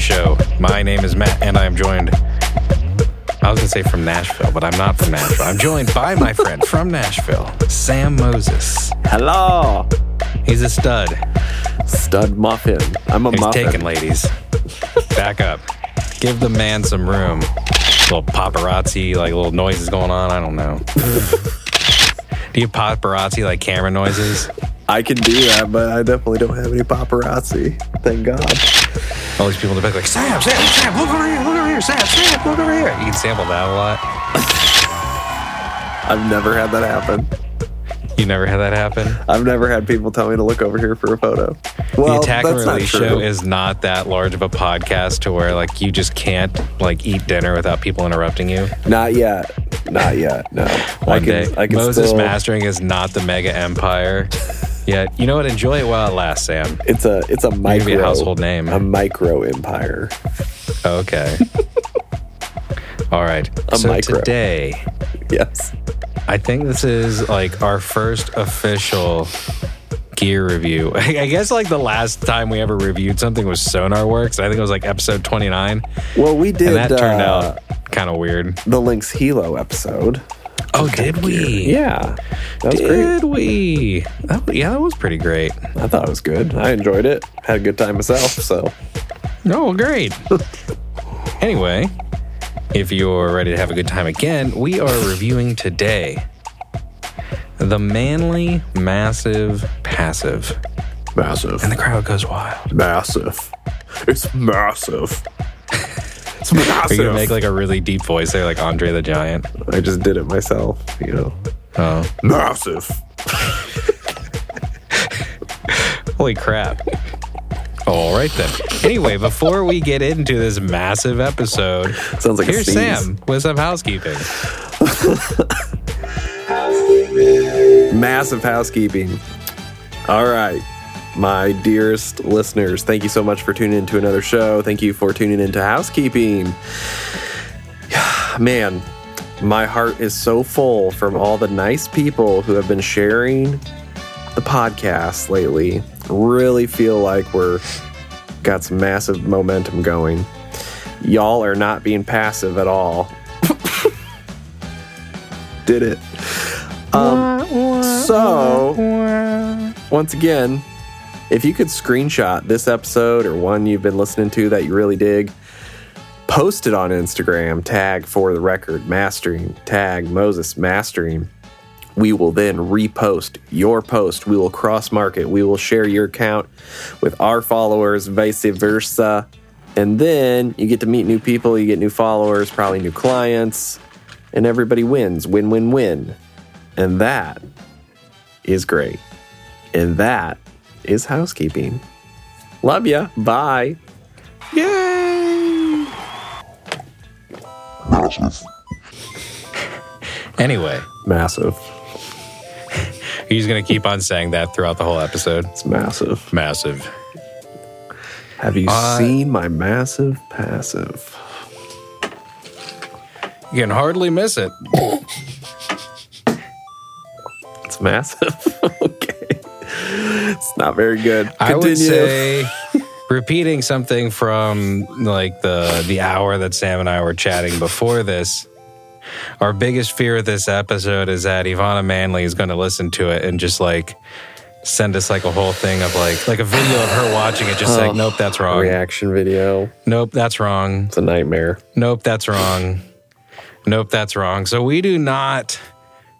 Show. My name is Matt, and I am joined. I was to say from Nashville, but I'm not from Nashville. I'm joined by my friend from Nashville, Sam Moses. Hello, He's a stud. stud muffin. I'm a He's muffin. taken, ladies. Back up. Give the man some room. Little paparazzi, like little noises going on. I don't know. Do you have paparazzi like camera noises? I can do that, but I definitely don't have any paparazzi. Thank God. All these people in the back like, Sam, Sam, Sam, look over here, look over here, Sam, Sam, look over here. You can sample that a lot. I've never had that happen. You never had that happen? I've never had people tell me to look over here for a photo. Well, the Attack and Release show is not that large of a podcast to where like you just can't like eat dinner without people interrupting you. Not yet. Not yet. No. One I can, day, I can Moses still, Mastering is not the mega empire. Yet, you know what? Enjoy it while it lasts, Sam. It's a it's a micro be a household name. A micro empire. Okay. All right. A so micro. today, Yes. I think this is like our first official gear review. I guess like the last time we ever reviewed something was Sonarworks. I think it was like episode 29. Well, we did And that turned uh, out kind of weird. the Lynx Hilo episode. Oh, did we? Yeah. That was great. Did we? That, yeah, that was pretty great. I thought it was good. I enjoyed it. Had a good time myself. So Oh, great. anyway, if you're ready to have a good time again, we are reviewing today the Manley Massive Passive. massive, And the crowd goes wild. massive. It's massive. It's Are you make like a really deep voice there, like Andre the Giant? I just did it myself. You know, Oh, massive. holy crap. All right then. Anyway, before we get into this massive episode, Sounds like here's. Sam with some housekeeping. Massive housekeeping. All right. My dearest listeners, thank you so much for tuning into another show. Thank you for tuning into housekeeping. Man, my heart is so full from all the nice people who have been sharing the podcast lately. Really feel like we're got some massive momentum going. Y'all are not being passive at all. Did it. Um, so, once again, if you could screenshot this episode or one you've been listening to that you really dig, post it on Instagram, tag for the record mastering, tag Moses mastering. We will then repost your post. We will cross market. We will share your account with our followers, vice versa. And then you get to meet new people, you get new followers, probably new clients, and everybody wins. Win, win, win. And that is great. And that is housekeeping. Love ya. Bye. Yay! Anyway, Massive. he's gonna keep on saying that throughout the whole episode. It's massive. Massive. Have you Uh, seen my massive passive? You can hardly miss it. It's massive. not very good. I would say repeating something from like the the hour that Sam and I were chatting before this. Our biggest fear of this episode is that EveAnna Manley is going to listen to it and just like send us like a whole thing of like like a video of her watching it, just like, "Nope, that's wrong. reaction video. Nope, that's wrong. It's a nightmare. Nope, that's wrong. Nope, that's wrong." So we do not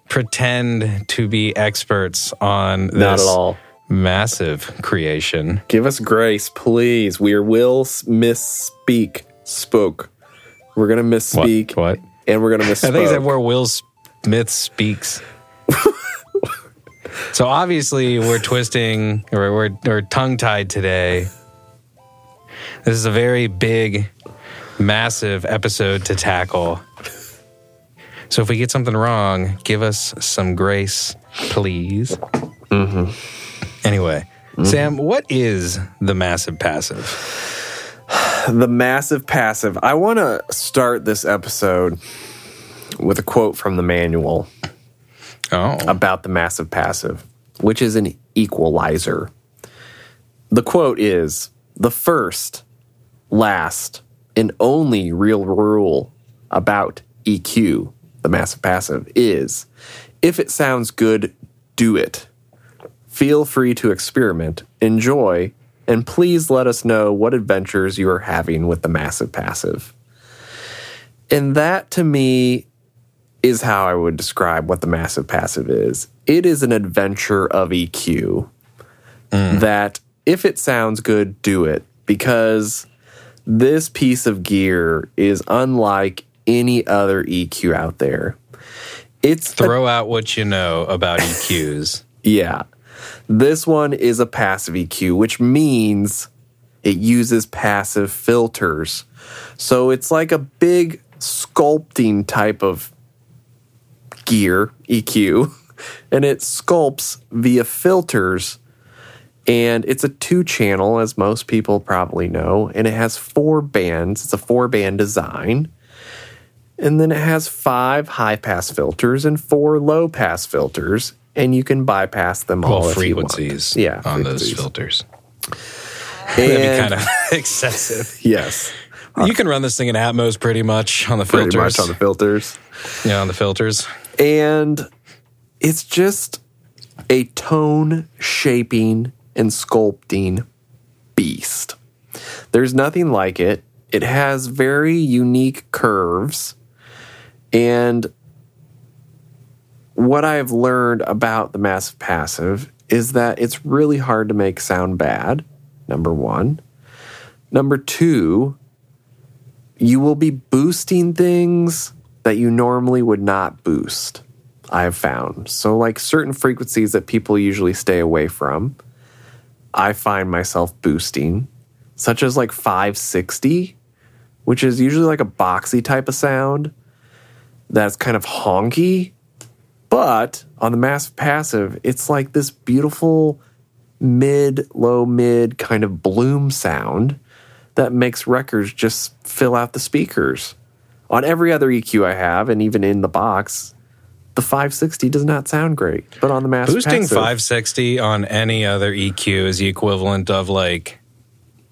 pretend to be experts on this Not at all. Massive creation. Give us grace, please. We will misspeak. Spoke. We're gonna misspeak, What? and we're gonna misspoke. I think it's where Will Smith speaks. so obviously we're twisting or we're, we're tongue tied today. This is a very big, massive episode to tackle. So if we get something wrong, give us some grace, please. Mm-hmm. Anyway, mm-hmm. Sam, what is the massive passive? the massive passive. I want to start this episode with a quote from the manual Oh, about the massive passive, which is an equalizer. The quote is the first, last, and only real rule about EQ, the massive passive, is if it sounds good, do it. Feel free to experiment, enjoy, and please let us know what adventures you are having with the massive passive. And that to me is how I would describe what the massive passive is. It is an adventure of EQ mm. that if it sounds good, do it because this piece of gear is unlike any other EQ out there. It's a- Throw out what you know about EQs. yeah. This one is a passive EQ, which means it uses passive filters. So it's like a big sculpting type of gear, EQ, and it sculpts via filters. And it's a two channel, as most people probably know, and it has four bands. It's a four band design. And then it has five high pass filters and four low pass filters, and you can bypass them all. Well, want. frequencies yeah, on those frequencies. filters. That'd be kind of excessive. yes, You can run this thing in Atmos pretty much on the filters. pretty much on the filters. yeah, on the filters. and it's just a tone shaping and sculpting beast. There's nothing like it. It has very unique curves. And what I've learned about the Massive Passive is that it's really hard to make sound bad, number one. Number two, you will be boosting things that you normally would not boost, I've found. So, like certain frequencies that people usually stay away from, I find myself boosting, such as like 560, which is usually like a boxy type of sound that's kind of honky. But on the massive passive, it's like this beautiful mid, low mid kind of bloom sound that makes records just fill out the speakers. On every other EQ I have, and even in the box, the 560 does not sound great. But on the massive Boosting passive, 560 on any other EQ is the equivalent of like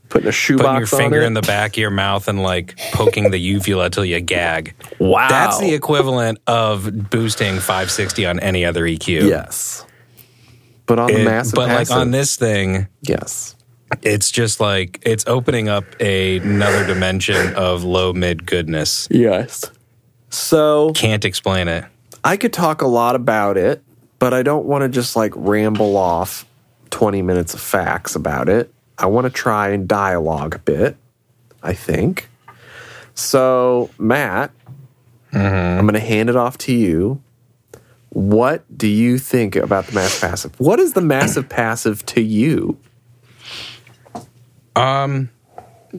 putting a shoebox putting your finger it. in the back of your mouth and like poking the uvula till you gag. wow, That's the equivalent of boosting 560 on any other EQ. yes. But on the It- massive but passive, like on this thing, yes, it's just like it's opening up a, another dimension of low mid goodness. yes. So Can't explain it. I could talk a lot about it, but I don't want to just like ramble off 20 minutes of facts about it. I want to try and dialogue a bit, I think. So, Matt, I'm going to hand it off to you. What do you think about the massive passive? What is the massive passive to you? Um,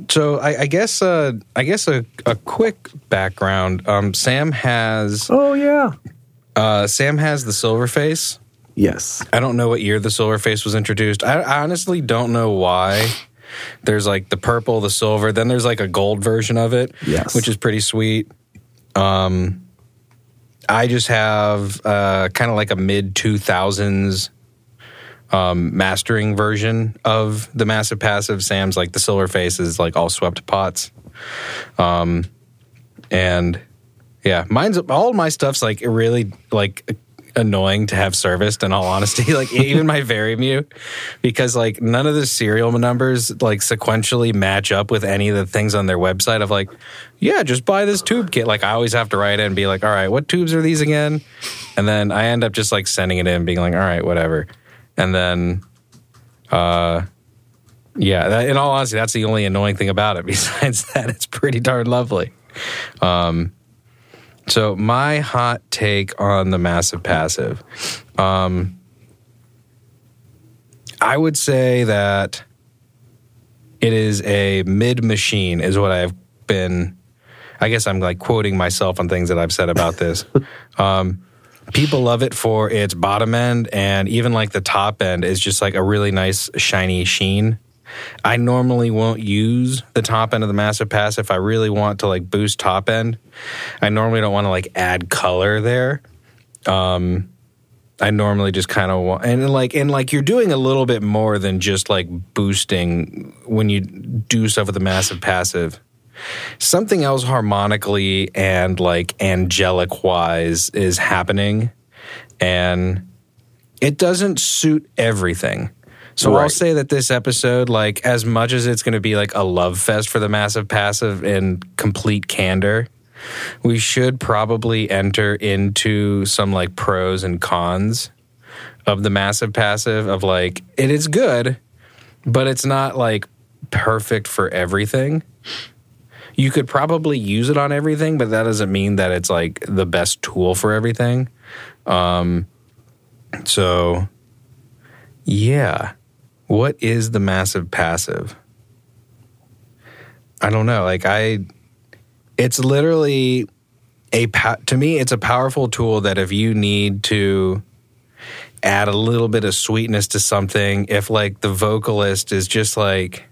So I, I guess uh, I guess a, a quick background. Um, Sam has Oh, yeah. uh, Sam has the silver face. Yes. I don't know what year the silver face was introduced. I, I honestly don't know why. There's like the purple, the silver, then there's like a gold version of it, Yes. which is pretty sweet. Um, I just have uh, kind of like a mid 2000s um, mastering version of the massive passive. Sam's like the silver face is like all swept pots. Um, and yeah, mine's all my stuff's like really like annoying to have serviced in all honesty. Like even my Vari-Mu because like none of the serial numbers like sequentially match up with any of the things on their website of like yeah just buy this tube kit. Like I always have to write in and be like all right what tubes are these again? And then I end up just like sending it in being like all right whatever. And then uh yeah that, in all honesty that's the only annoying thing about it. Besides that it's pretty darn lovely. Um so my hot take on the massive passive, um, I would say that it is a mid machine, is what I've been. I guess I'm like quoting myself on things that I've said about this. um, people love it for its bottom end, and even like the top end is just like a really nice shiny sheen. I normally won't use the top end of the massive pass if I really want to like boost top end. I normally don't want to like add color there. Um, I normally just kind of want, and like, and like you're doing a little bit more than just like boosting when you do stuff with the massive passive. Something else harmonically and like angelic wise is happening, and it doesn't suit everything. So I'll say that this episode, like, as much as it's going to be like a love fest for the massive passive in complete candor, we should probably enter into some like pros and cons of the massive passive of like it is good, but it's not like perfect for everything. You could probably use it on everything, but that doesn't mean that it's like the best tool for everything. Um, so, yeah. What is the massive passive? I don't know. Like, I, it's literally a, to me, it's a powerful tool that if you need to add a little bit of sweetness to something, if like the vocalist is just like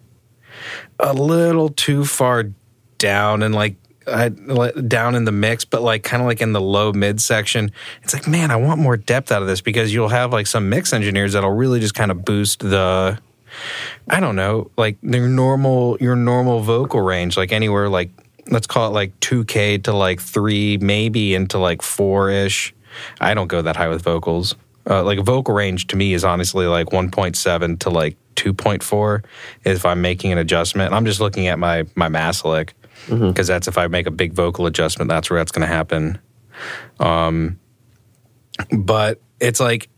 a little too far down and like, I, down in the mix, but like kind of like in the low mid section. It's like, man, I want more depth out of this because you'll have like some mix engineers that'll really just kind of boost the, I don't know, like their normal, your normal vocal range, like anywhere like, let's call it like 2K to like three, maybe into like four ish. I don't go that high with vocals. Uh, like vocal range to me is honestly like 1.7 to like 2.4 if I'm making an adjustment. I'm just looking at my my Maselec because that's if I make a big vocal adjustment, that's where that's going to happen. Um, but it's like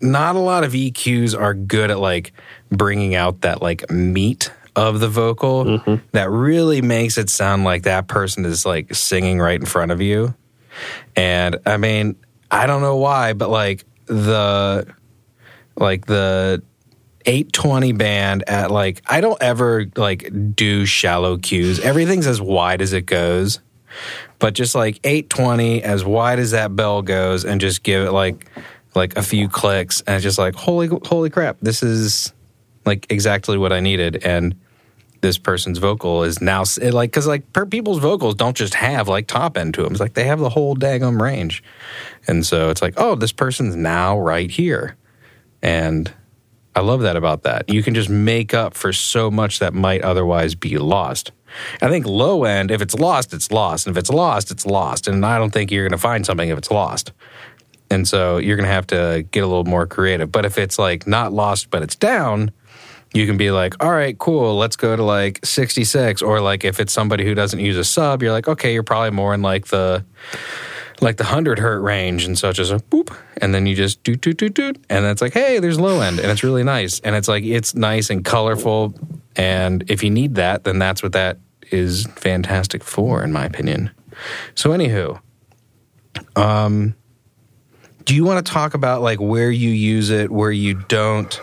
not a lot of EQs are good at like bringing out that like meat of the vocal that really makes it sound like that person is like singing right in front of you. And I mean, I don't know why, but like the like the 820 band at like I don't ever like do shallow Qs. Everything's as wide as it goes. But just like 820 as wide as that bell goes and just give it like like a few clicks and it's just like holy holy crap, this is like exactly what I needed and this person's vocal is now like because like people's vocals don't just have like top end to them. It's like they have the whole daggum range, and so it's like oh this person's now right here, and I love that about that. You can just make up for so much that might otherwise be lost. I think low end, if it's lost, it's lost, and if it's lost, it's lost, and I don't think you're going to find something if it's lost. And so you're going to have to get a little more creative. But if it's like not lost, but it's down, you can be like, all right, cool, let's go to like 66. Or like if it's somebody who doesn't use a sub, you're like, okay, you're probably more in like the like the 100 hertz range. And it's just a boop. And then you just doot, doot, doot, doot. And it's like, hey, there's low end. And it's really nice. And it's like, it's nice and colorful. And if you need that, then that's what that is fantastic for, in my opinion. So, anywho, um, do you want to talk about like where you use it, where you don't?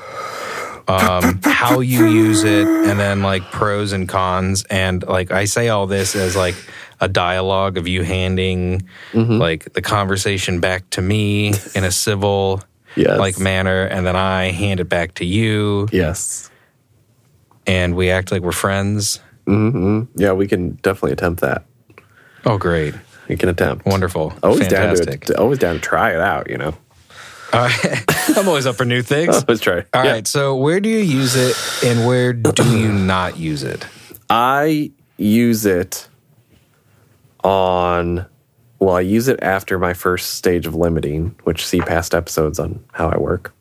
um, how you use it, and then like pros and cons. And like I say all this as like a dialogue of you handing like the conversation back to me in a civil Yes. like manner, and then I hand it back to you, Yes. and we act like we're friends. hmm Yeah, we can definitely attempt that. Oh, great, We can attempt. wonderful, Always fantastic. down to it. Always down to try it out. You know. All right. I'm always up for new things. Let's try. All Yeah. right. So, where do you use it, and where do you not use it? I use it on. Well, I use it after my first stage of limiting, which see past episodes on how I work.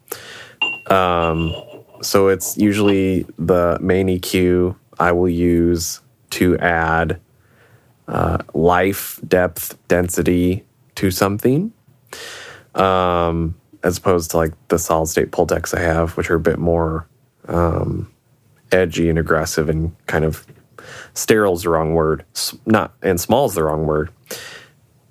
Um, so it's usually the main EQ I will use to add uh, life, depth, density to something, um, as opposed to like the solid state Pultecs I have, which are a bit more um, edgy and aggressive and kind of sterile's the wrong word, not and small's the wrong word.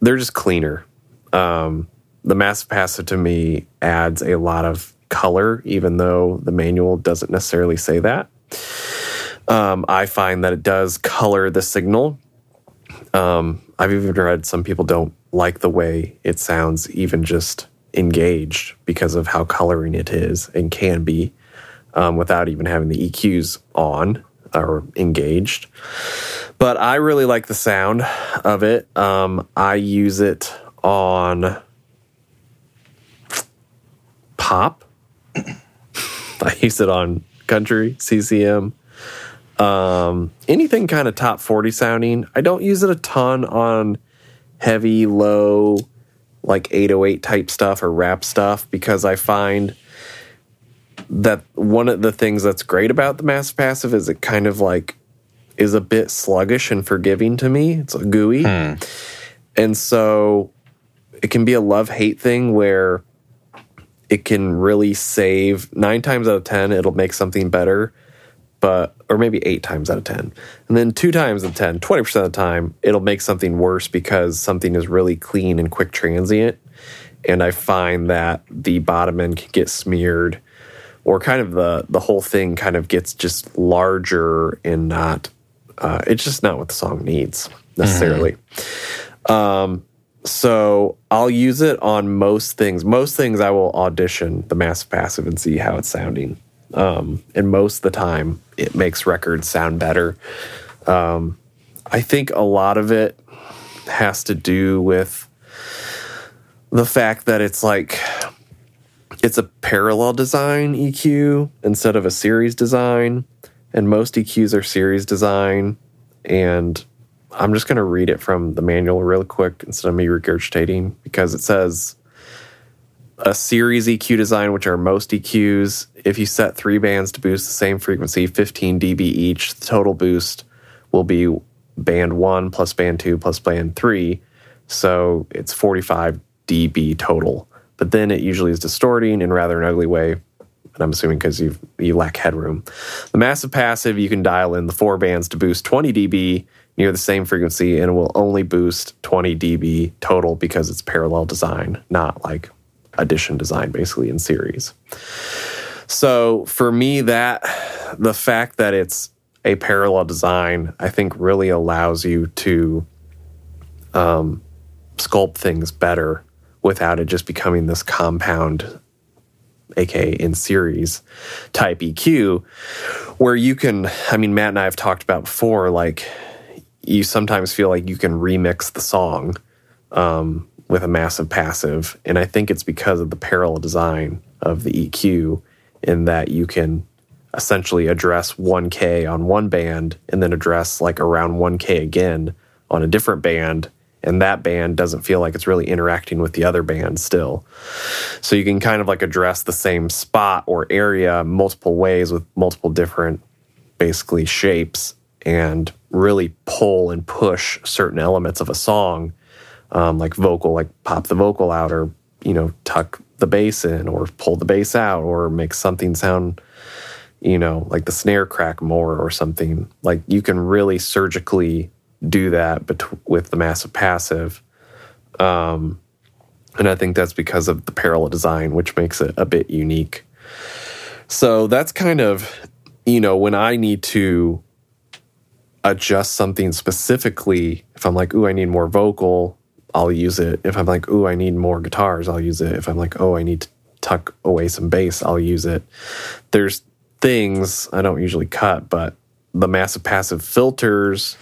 They're just cleaner. Um, the massive passive to me adds a lot of color, even though the manual doesn't necessarily say that. Um, I find that it does color the signal. Um, I've even read some people don't like the way it sounds, even just engaged, because of how coloring it is and can be um, without even having the EQs on or engaged. But I really like the sound of it. Um, I use it on pop. I use it on country, CCM. Um, anything kind of top 40 sounding. I don't use it a ton on heavy, low, like 808 type stuff or rap stuff because I find that one of the things that's great about the mass Passive is it kind of like is a bit sluggish and forgiving to me. It's gooey. Hmm. And so it can be a love hate thing where it can really save nine times out of 10, it'll make something better, but, or maybe eight times out of 10. And then two times out of 10, 20% of the time, it'll make something worse because something is really clean and quick transient. And I find that the bottom end can get smeared or kind of the, the whole thing kind of gets just larger and not, uh, it's just not what the song needs necessarily. Um, so I'll use it on most things. Most things I will audition the Massive Passive and see how it's sounding. Um, and most of the time, it makes records sound better. Um, I think a lot of it has to do with the fact that it's like it's a parallel design EQ instead of a series design, and most EQs are series design. And I'm just going to read it from the manual real quick instead of me regurgitating because it says a series EQ design, which are most EQs. If you set three bands to boost the same frequency, 15 dB each, the total boost will be band one plus band two plus band three. So it's 45 dB total. But then it usually is distorting in rather an ugly way. And I'm assuming because you you lack headroom. The massive passive, you can dial in the four bands to boost 20 dB near the same frequency, and it will only boost 20 dB total because it's parallel design, not like addition design, basically in series. So for me, that the fact that it's a parallel design, I think really allows you to um, sculpt things better without it just becoming this compound, aka in series type EQ, where you can. I mean, Matt and I have talked about before, like you sometimes feel like you can remix the song um, with a massive passive, and I think it's because of the parallel design of the EQ, in that you can essentially address 1K on one band and then address like around 1K again on a different band. And that band doesn't feel like it's really interacting with the other band still. So you can kind of like address the same spot or area multiple ways with multiple different basically shapes and really pull and push certain elements of a song, um, like vocal, like pop the vocal out or, you know, tuck the bass in or pull the bass out or make something sound you know, like the snare crack more or something. Like you can really surgically do that bet- with the massive passive. Um, and I think that's because of the parallel design, which makes it a bit unique. So that's kind of, you know, when I need to adjust something specifically, if I'm like, ooh, I need more vocal, I'll use it. If I'm like, ooh, I need more guitars, I'll use it. If I'm like, oh, I need to tuck away some bass, I'll use it. There's things I don't usually cut, but the massive passive filters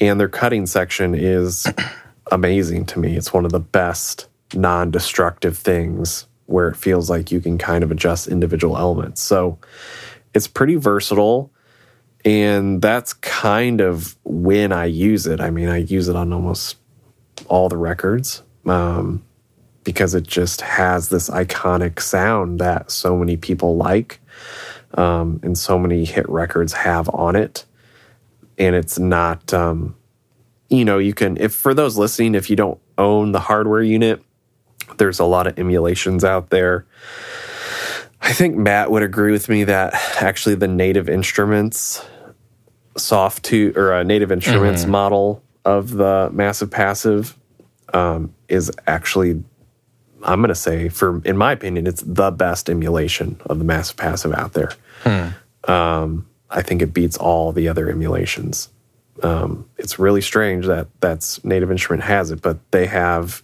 and their cutting section is amazing to me. It's one of the best non destructive things where it feels like you can kind of adjust individual elements. So it's pretty versatile. And that's kind of when I use it. I mean, I use it on almost all the records um, because it just has this iconic sound that so many people like um, and so many hit records have on it. And it's not, um, you know, you can, if for those listening, if you don't own the hardware unit, there's a lot of emulations out there. I think Matt would agree with me that actually the native instruments Softube or a native instruments Mm-hmm. model of the massive passive um, is actually I'm going to say, for in my opinion, it's the best emulation of the massive passive out there. Um, I think it beats all the other emulations. Um, it's really strange that that's Native Instrument has it, but they have.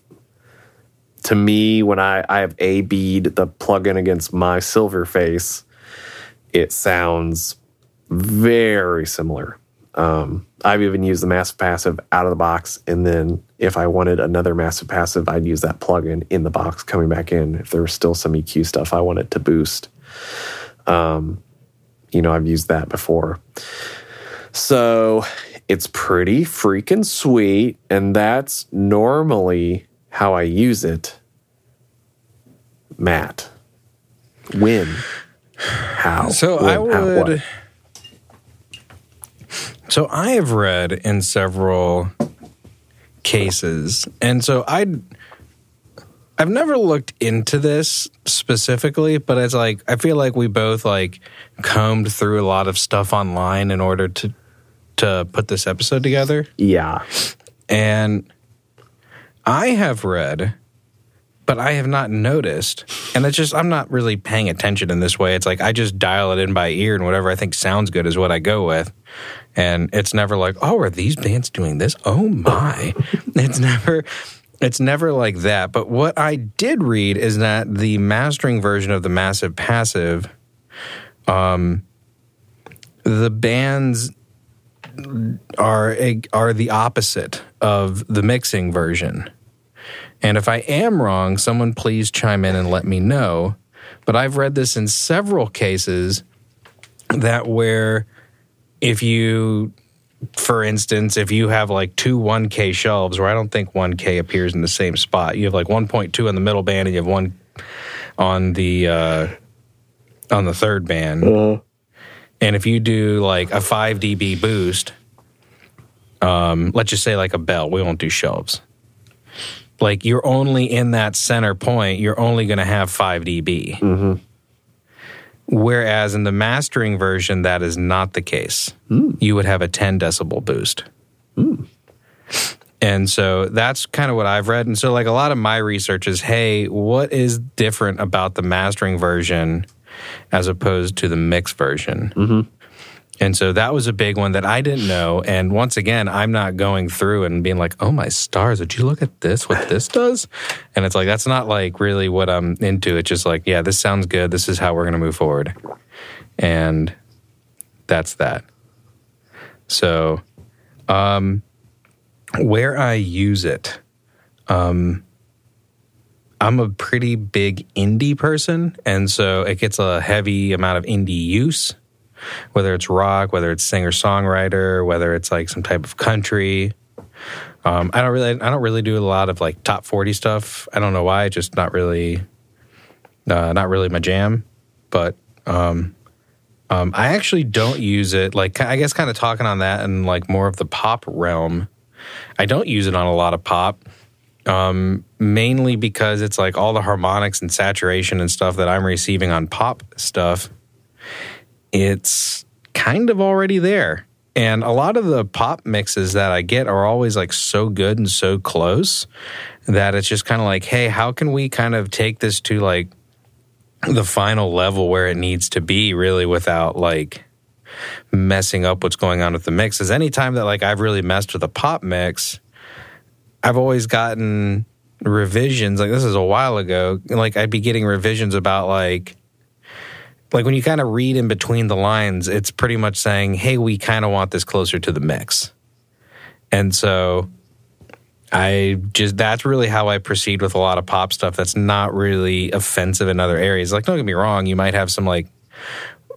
To me, when I I have A B'd the plugin against my Silverface, it sounds very similar. Um, I've even used the massive passive out of the box, and then if I wanted another massive passive, I'd use that plugin in the box coming back in. If there was still some EQ stuff I wanted to boost, um, you know, I've used that before. So it's pretty freaking sweet, and that's normally how I use it. Matt, when, how? So when, I how, would. So I have read in several cases, and so I. I've never looked into this specifically, but it's like I feel like we both like combed through a lot of stuff online in order to to put this episode together. Yeah. And I have read, but I have not noticed. And it's just, I'm not really paying attention in this way. It's like I just dial it in by ear, and whatever I think sounds good is what I go with. And it's never like, oh, are these bands doing this? Oh my. it's never. It's never like that. But what I did read is that the mastering version of the Massive Passive, um, the bands are are the opposite of the mixing version. And if I am wrong, someone please chime in and let me know. But I've read this in several cases that where if you for instance, if you have like two 1K shelves where I don't think 1K appears in the same spot, you have like 1.2 on the middle band and you have one on the uh, on the third band. Uh, And if you do like a 5 dB boost, um, let's just say like a bell, we won't do shelves. Like you're only in that center point, you're only going to have 5 dB. Whereas in the mastering version, that is not the case. Hmm. You would have a 10 decibel boost. Hmm. And so that's kind of what I've read. And so, like, a lot of my research is hey, what is different about the mastering version as opposed to the mix version? Mm-hmm. And so that was a big one that I didn't know. And once again, I'm not going through and being like, oh my stars, did you look at this, what this does? And it's like, that's not like really what I'm into. It's just like, yeah, this sounds good. This is how we're going to move forward. And that's that. So, um, where I use it, um, I'm a pretty big indie person. And so it gets a heavy amount of indie use whether it's rock, whether it's singer songwriter, whether it's like some type of country. Um, I don't really, I don't really do a lot of like top forty stuff. I don't know why, just not really, uh, not really my jam. But um, um, I actually don't use it. Like I guess, kind of talking on that and like more of the pop realm. I don't use it on a lot of pop. Um, mainly because it's like all the harmonics and saturation and stuff that I'm receiving on pop stuff it's kind of already there. And a lot of the pop mixes that I get are always like so good and so close that it's just kind of like, hey, how can we kind of take this to like the final level where it needs to be really without like messing up what's going on with the mixes? Anytime that like I've really messed with a pop mix, I've always gotten revisions. Like this is a while ago. Like I'd be getting revisions about like, like when you kind of read in between the lines, it's pretty much saying, "Hey, we kind of want this closer to the mix," and so I just that's really how I proceed with a lot of pop stuff. That's not really offensive in other areas. Like, don't get me wrong, you might have some like,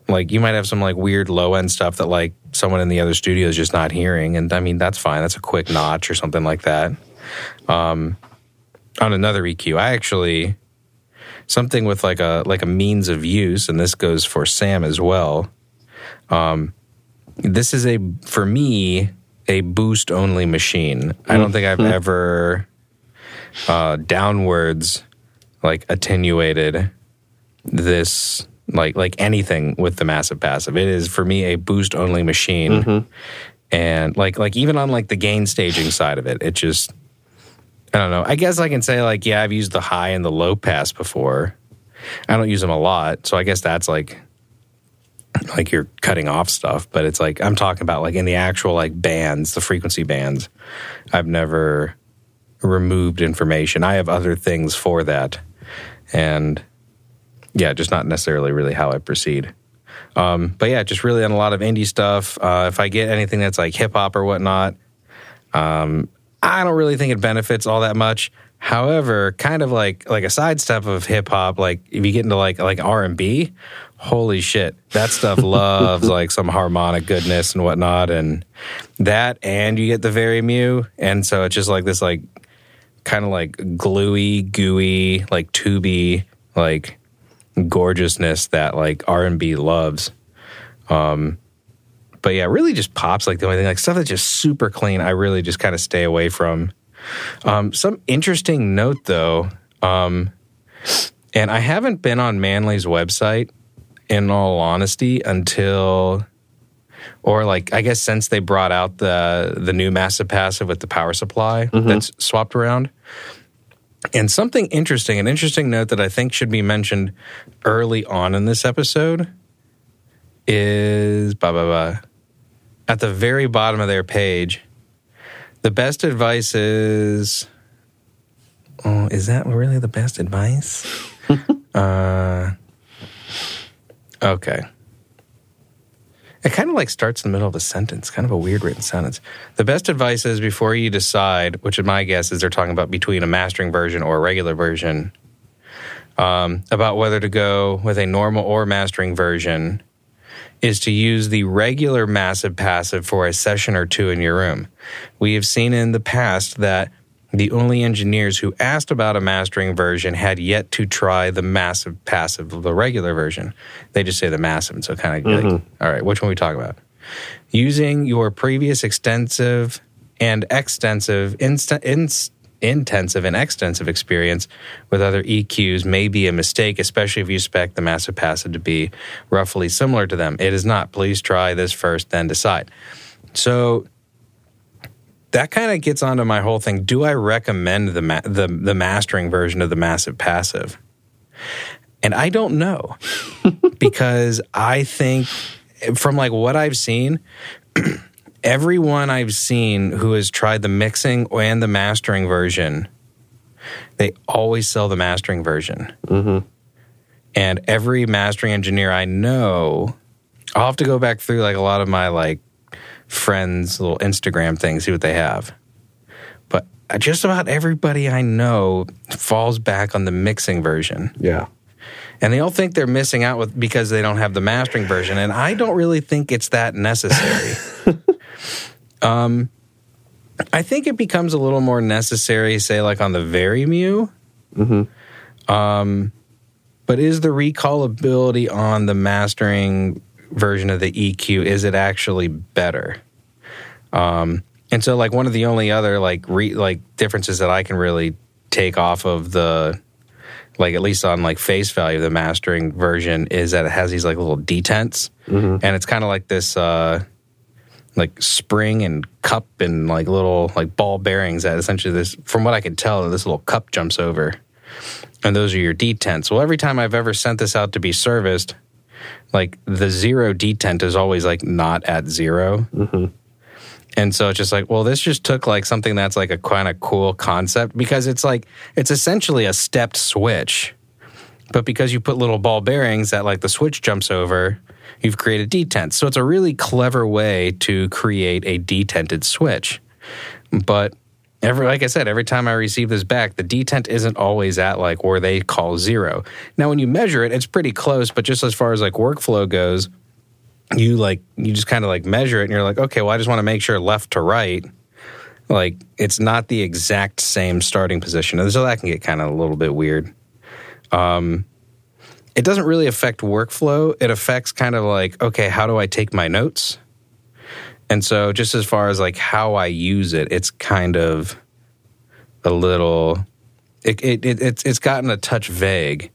like you might have some like weird low end stuff that like someone in the other studio is just not hearing, and I mean that's fine. That's a quick notch or something like that. Um, on another EQ, I actually something with like a like a means of use, and this goes for Sam as well. Um, this is a for me a boost only machine. I don't think I've ever uh, downwards like attenuated this like like anything with the massive passive. It is for me a boost only machine. And like like even on like the gain staging side of it, it just I don't know. I guess I can say like yeah, I've used the high and the low pass before. I don't use them a lot, so I guess that's like like you're cutting off stuff, but it's like I'm talking about like in the actual like bands, the frequency bands. I've never removed information. I have other things for that. And yeah, just not necessarily really how I proceed. Um, but yeah, just really on a lot of indie stuff. Uh, if I get anything that's like hip hop or whatnot, um, I don't really think it benefits all that much. However, kind of like like a sidestep of hip hop, like if you get into like like R and B, holy shit, that stuff loves like some harmonic goodness and whatnot, and that, and you get the Vari-Mu, and so it's just like this like kind of like gluey, gooey, like tubey, like gorgeousness that like R and B loves. Um, but yeah, really just pops like the only thing like stuff that's just super clean. I really just kind of stay away from. Um, some interesting note though, um, and I haven't been on Manley's website in all honesty until or like I guess since they brought out the the new massive passive with the power supply that's swapped around. And something interesting, an interesting note that I think should be mentioned early on in this episode is blah blah blah. At the very bottom of their page, the best advice is Oh, is that really the best advice? uh okay. It kind of like starts in the middle of a sentence, kind of a weird written sentence. The best advice is before you decide, which in my guess is they're talking about between a mastering version or a regular version, um, about whether to go with a normal or mastering version, is to use the regular massive passive for a session or two in your room. We have seen in the past that the only engineers who asked about a mastering version had yet to try the massive passive, of the regular version. They just say the massive, and so kind of like, mm-hmm. all right, which one are we talking about? Using your previous extensive and extensive, inst- inst- intensive and extensive experience with other EQs may be a mistake, especially if you expect the massive passive to be roughly similar to them. It is not. Please try this first, then decide. So that kind of gets onto my whole thing. Do I recommend the ma- the the mastering version of the massive passive? And I don't know because I think from like what I've seen, everyone I've seen who has tried the mixing and the mastering version, they always sell the mastering version. Mm-hmm. And every mastering engineer I know, I'll have to go back through like a lot of my like friends' little Instagram things, see what they have. But just about everybody I know falls back on the mixing version Yeah. and they all think they're missing out with because they don't have the mastering version and i don't really think it's that necessary um i think it becomes a little more necessary say like on the Vari-Mu um but is the recallability on the mastering version of the eq is it actually better? Um and so like one of the only other like re, like differences that i can really take off of the like at least on like face value the mastering version is that it has these like little detents. And it's kind of like this uh like spring and cup and like little like ball bearings that essentially this from what i can tell this little cup jumps over. And those are your detents. Well every time i've ever sent this out to be serviced like the zero detent is always like not at 0 mm-hmm. and so it's just like, well, this just took like something that's like a kind of cool concept because it's like it's essentially a stepped switch. But because you put little ball bearings that like the switch jumps over, you've created detents. So it's a really clever way to create a detented switch. But every like I said, every time I receive this back, the detent isn't always at like where they call zero. Now when you measure it, it's pretty close, but just as far as like workflow goes, you like you just kind of like measure it and you're like okay well i just want to make sure left to right like it's not the exact same starting position so that can get kind of a little bit weird um it doesn't really affect workflow. It affects kind of like okay how do i take my notes? And so just as far as like how i use it it's kind of a little it, it, it it's it's gotten a touch vague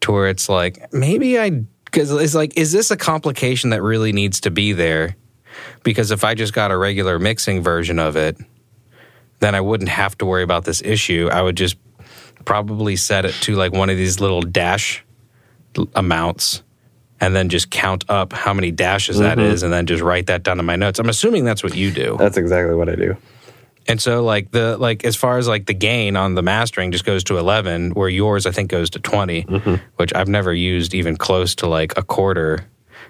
to where it's like maybe i because it's like is this a complication that really needs to be there? Because if i just got a regular mixing version of it then i wouldn't have to worry about this issue. I would just probably set it to like one of these little dash amounts and then just count up how many dashes that is and then just write that down in my notes i'm assuming that's what you do That's exactly what I do. and so like the like as far as like the gain on the mastering just goes to 11 where yours I think goes to 20, which I've never used even close to like a quarter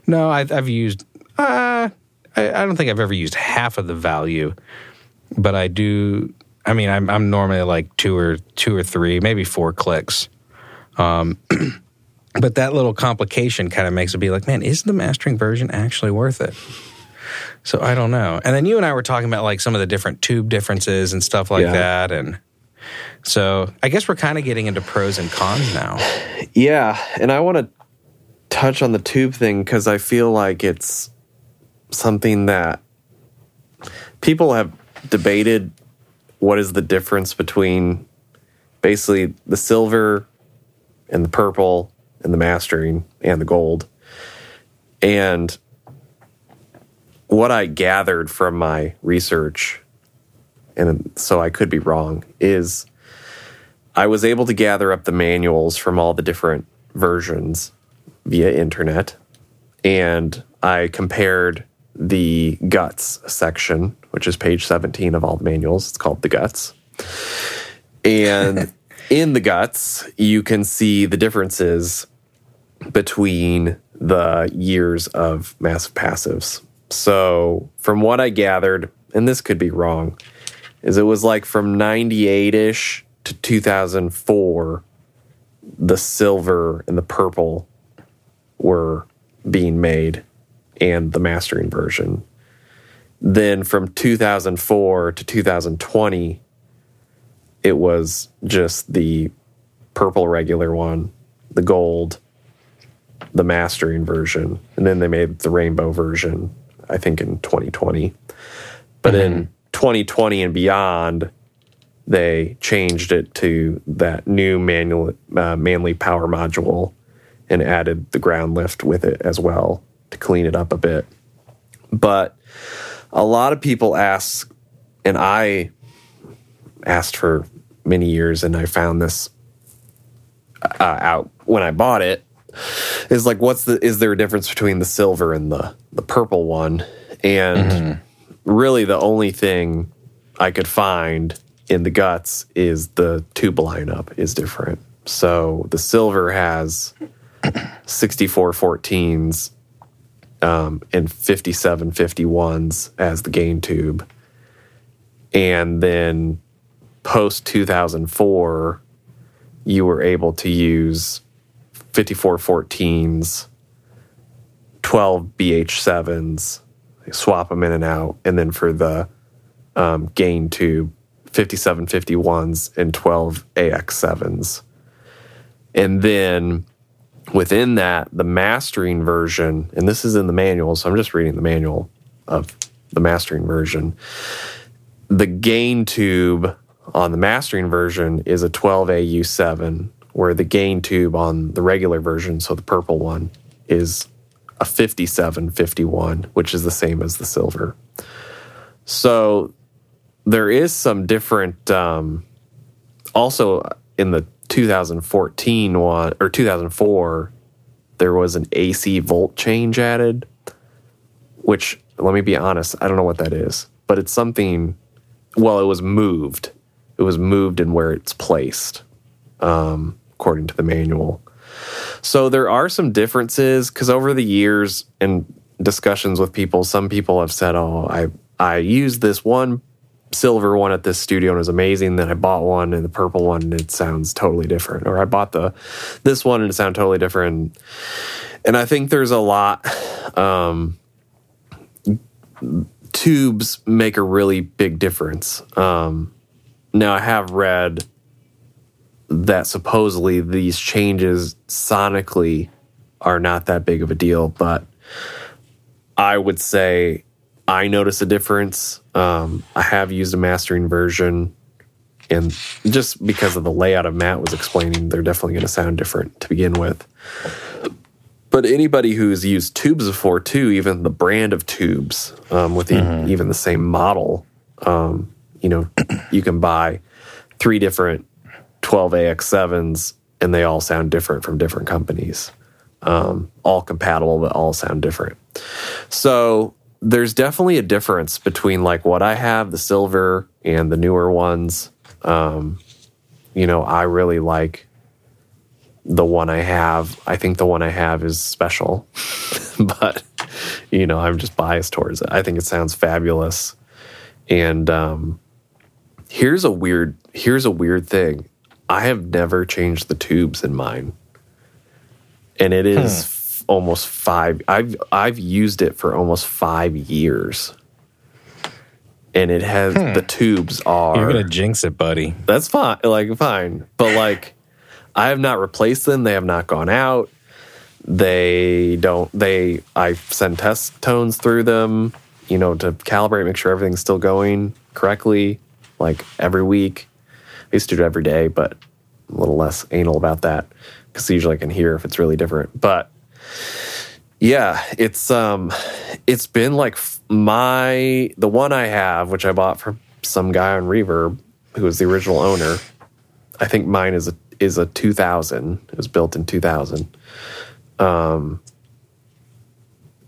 No, I've, I've used. Uh, I, I don't think I've ever used half of the value, but I do. I mean, I'm I'm normally like two or two or three, maybe four clicks. Um, but that little complication kind of makes it be like, man, is the mastering version actually worth it? So I don't know. And then you and I were talking about like some of the different tube differences and stuff like Yeah. that, and so I guess we're kind of getting into pros and cons now. Yeah, and I want to touch on the tube thing because I feel like it's something that people have debated. What is the difference between basically the silver and the purple and the mastering and the gold? And what I gathered from my research, and so I could be wrong, is I was able to gather up the manuals from all the different versions via internet, and I compared the guts section, which is page 17 of all the manuals. It's called the guts. And in the guts, you can see the differences between the years of massive passives. So, from what I gathered, and this could be wrong, is it was like from 98 ish to 2004, the silver and the purple were being made and the mastering version. Then from 2004 to 2020, it was just the purple regular one, the gold, the mastering version, and then they made the rainbow version, I think in 2020. But in 2020 and beyond, they changed it to that new manual uh, Manley power module and added the ground lift with it as well to clean it up a bit. But a lot of people ask, and I asked for many years, and I found this uh, out when I bought it. Is like, what's the? Is there a difference between the silver and the the purple one? And really, the only thing I could find in the guts is the tube lineup is different. So the silver has 64 14s um, and 57 51s as the gain tube. And then post 2004, you were able to use 54 14s, 12 BH7s, swap them in and out. And then for the um, gain tube, 57 51s and 12 AX7s. And then within that, the mastering version, and this is in the manual, so I'm just reading the manual of the mastering version. The gain tube on the mastering version is a 12AU7, where the gain tube on the regular version, so the purple one, is a 5751, which is the same as the silver. So there is some different, um, also in the 2014 one or 2004, there was an AC volt change added, which let me be honest, I don't know what that is, but it's something. Well, it was moved. It was moved in where it's placed, um, according to the manual. So there are some differences because over the years and discussions with people, some people have said, "Oh, I I used this one silver one at this studio and it was amazing. Then I bought one and the purple one and it sounds totally different. Or I bought the this one and it sounded totally different. And I think there's a lot. Um, tubes make a really big difference. Um, now I have read that supposedly these changes sonically are not that big of a deal, but I would say I notice a difference. Um, I have used a mastering version, and just because of the layout of Matt was explaining, they're definitely going to sound different to begin with. But anybody who's used tubes before, too, even the brand of tubes um, with the, even the same model, um, you know, you can buy three different 12AX7s, and they all sound different from different companies. Um, all compatible, but all sound different. So there's definitely a difference between like what I have, the silver, and the newer ones. Um, you know, I really like the one I have. I think the one I have is special, but you know, I'm just biased towards it. I think it sounds fabulous. And um, here's a weird here's a weird thing. I have never changed the tubes in mine, and it hmm. is f- almost five. I've I've used it for almost five years, and it has hmm. the tubes are. You're gonna jinx it, buddy. That's fine. Like fine, but like I have not replaced them. They have not gone out. They don't. They I send test tones through them. You know to calibrate, make sure everything's still going correctly. Like every week. I used to do it every day, but a little less anal about that because usually I can hear if it's really different. But yeah, it's um, it's been like my the one I have, which I bought from some guy on Reverb, who was the original owner. I think mine is a is a 2000. It was built in 2000. Um,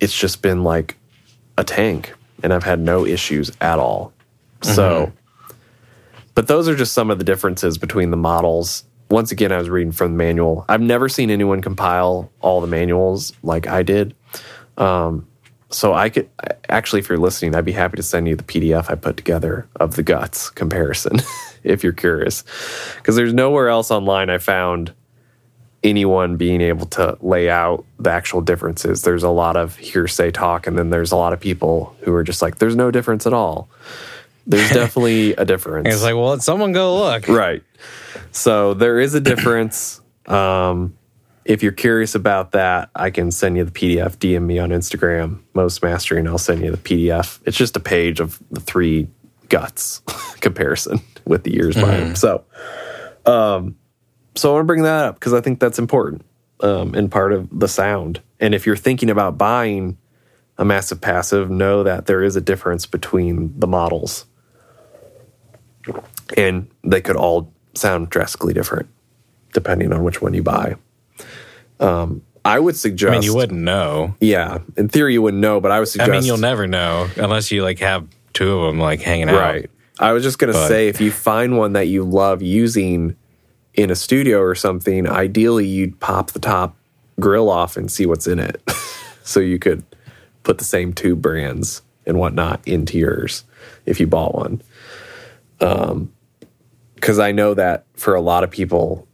it's just been like a tank, and I've had no issues at all. So, but those are just some of the differences between the models. Once again, I was reading from the manual. I've never seen anyone compile all the manuals like I did. Um, so I could actually, if you're listening, I'd be happy to send you the PDF I put together of the guts comparison, if you're curious, because there's nowhere else online I found anyone being able to lay out the actual differences. There's a lot of hearsay talk, and then there's a lot of people who are just like, "There's no difference at all." There's definitely a difference. And it's like, well, let someone go look. Right. So there is a difference. Um, if you're curious about that, I can send you the PDF. DM me on Instagram, most mastering. I'll send you the PDF. It's just a page of the three guts comparison with the years by them. So, um, so I want to bring that up because I think that's important um, and part of the sound. And if you're thinking about buying a massive passive, know that there is a difference between the models and they could all sound drastically different depending on which one you buy. Um, I would suggest. I mean, you wouldn't know. Yeah, in theory you wouldn't know, but I would suggest. I mean, you'll never know unless you like have two of them like hanging out. Right. I was just gonna But- say, if you find one that you love using in a studio or something, ideally you'd pop the top grill off and see what's in it, so you could put the same tube brands and whatnot into yours if you bought one. Um, because I know that for a lot of people,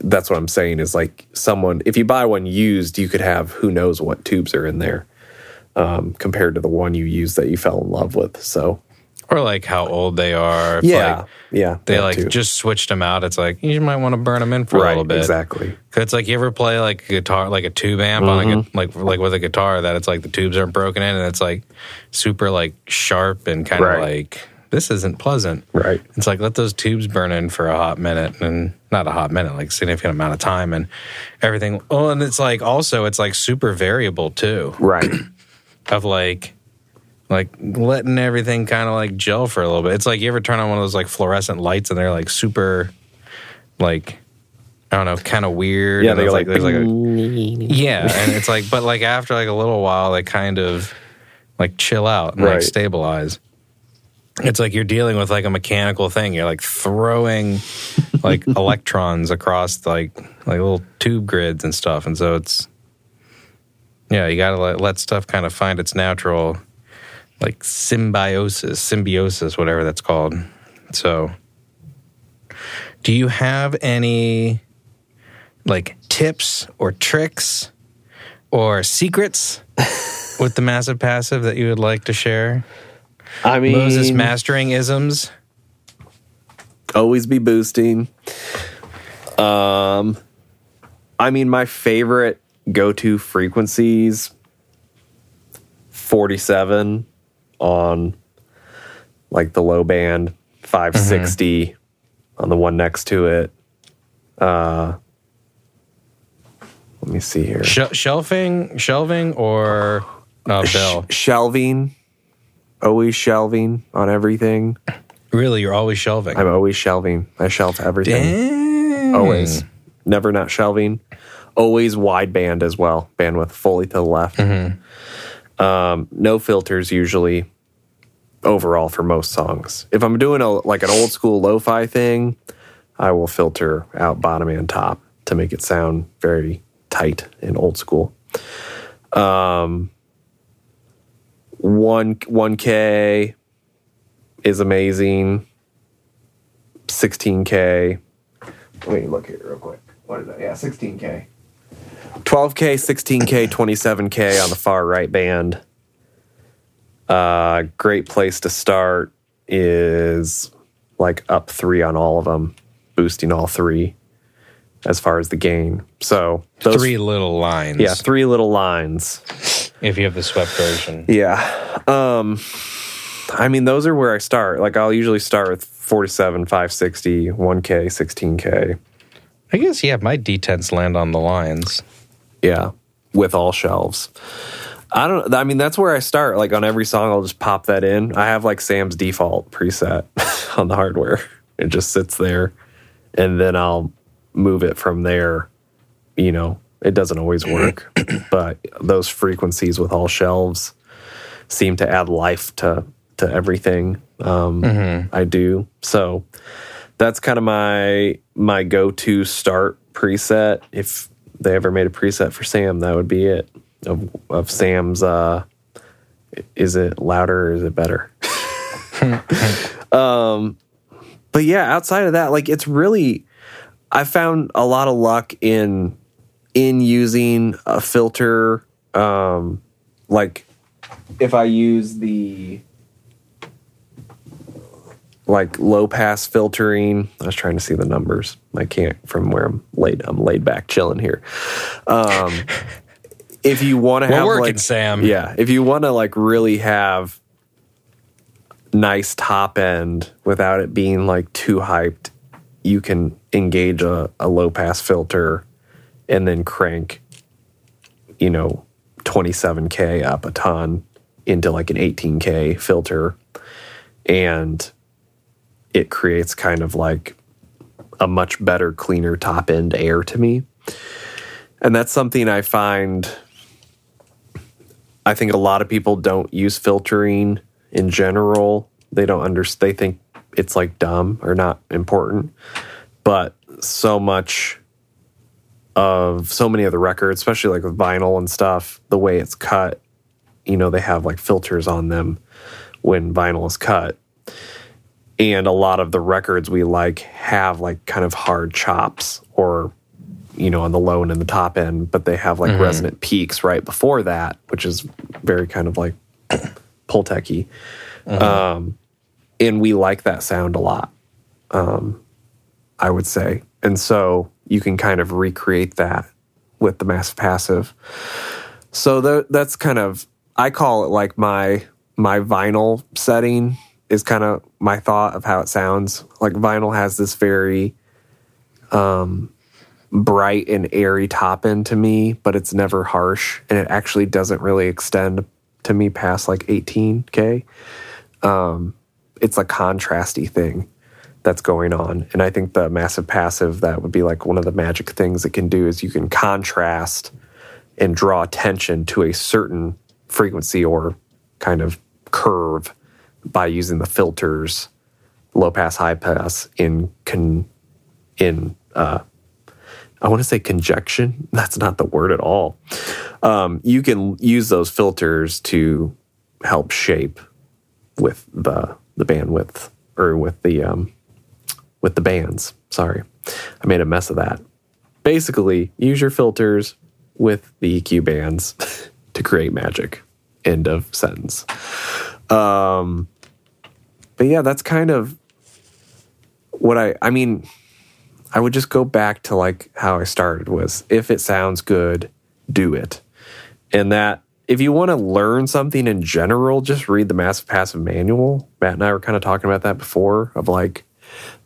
that's what I'm saying is like someone if you buy one used, you could have who knows what tubes are in there. Um, compared to the one you used that you fell in love with. So Or like how old they are. If, yeah, like, yeah, they like too. just switched them out. It's like you might want to burn them in for a little bit. exactly. Cause it's like you ever play like a guitar, like a tube amp on a Mm-hmm. like like with a guitar that it's like the tubes aren't broken in and it's like super like sharp and kind of Right. like this isn't pleasant. Right. It's like let those tubes burn in for a hot minute and not a hot minute, like significant amount of time and everything. Oh, and it's like also it's like super variable too Right. of like like letting everything kind of like gel for a little bit. It's like you ever turn on one of those like fluorescent lights and they're like super like I don't know, kind of weird. yeah, and they it's go like, like a, yeah, and it's like but like after like a little while they kind of like chill out and like stabilize. It's like you're dealing with like a mechanical thing. You're like throwing like electrons across like like little tube grids and stuff, and so it's yeah, you got to let, let stuff kind of find its natural like symbiosis, symbiosis, whatever that's called. So, do you have any like tips or tricks or secrets with the massive passive that you would like to share? I mean, Moses mastering isms. always be boosting. Um, I mean, my favorite go-to frequencies: forty-seven on like the low band, 560 Mm-hmm. on the one next to it. Uh, let me see here. Sh- shelving, shelving, or uh, bell. Sh- shelving, always shelving on everything. Really, you're always shelving. I'm always shelving. I shelf everything. Dang. Always. Never not shelving. Always wide band as well. Bandwidth fully to the left. Um, no filters usually overall for most songs. If I'm doing a like an old school lo-fi thing, I will filter out bottom and top to make it sound very tight and old school. Um, one one K is amazing. Sixteen K. Let me look here real quick. What is that? Yeah, sixteen K. 12K, 16K, 27K on the far right band. Uh, great place to start is like up three on all of them, boosting all three as far as the gain. So those, Three little lines. yeah, three little lines. If you have the swept version. Yeah. Um, I mean, those are where I start. Like, I'll usually start with 47, 560, 1K, 16K. I guess, yeah, my detents land on the lines. Yeah, with all shelves. I don't. I mean, that's where I start. Like on every song, I'll just pop that in. I have like Sam's default preset on the hardware. It just sits there, and then I'll move it from there. You know, it doesn't always work, but those frequencies with all shelves seem to add life to to everything um, I do. So that's kind of my my go to start preset. If they ever made a preset for Sam, that would be it. Of of Sam's uh is it louder or is it better? um but yeah, outside of that, like it's really I found a lot of luck in in using a filter um like if I use the like low pass filtering. I was trying to see the numbers. I can't from where I'm laid. I'm laid back, chilling here. Um, if you want to have working, like, Sam. yeah, if you want to like really have nice top end without it being like too hyped, you can engage a, a low pass filter and then crank, you know, 27k up a ton into like an 18k filter and it creates kind of like a much better, cleaner top end air to me. And that's something I find. I think a lot of people don't use filtering in general. They don't understand. They think it's like dumb or not important. But so much of so many of the records, especially like with vinyl and stuff, the way it's cut, you know, they have like filters on them when vinyl is cut. And a lot of the records we like have like kind of hard chops or you know on the low end and in the top end but they have like resonant peaks right before that which is very kind of like Pultec-y. um and we like that sound a lot um i would say. And so you can kind of recreate that with the massive passive so tha- that's kind of i call it like my my vinyl setting is kind of my thought of how it sounds. Like vinyl has this very um, bright and airy top end to me, but it's never harsh, and it actually doesn't really extend to me past like 18k. Um, it's a contrasty thing that's going on, and I think the massive passive that would be like one of the magic things it can do is you can contrast and draw attention to a certain frequency or kind of curve by using the filters, low pass, high pass in con, in uh, I want to say conjunction. That's not the word at all. Um, you can use those filters to help shape with the the bandwidth or with the um, with the bands. Sorry, I made a mess of that. Basically, use your filters with the EQ bands to create magic. End of sentence. Um, but yeah, that's kind of what I. I mean, I would just go back to like how I started was if it sounds good, do it, and that if you want to learn something in general, just read the Massive Passive Manual. Matt and I were kind of talking about that before. Of like,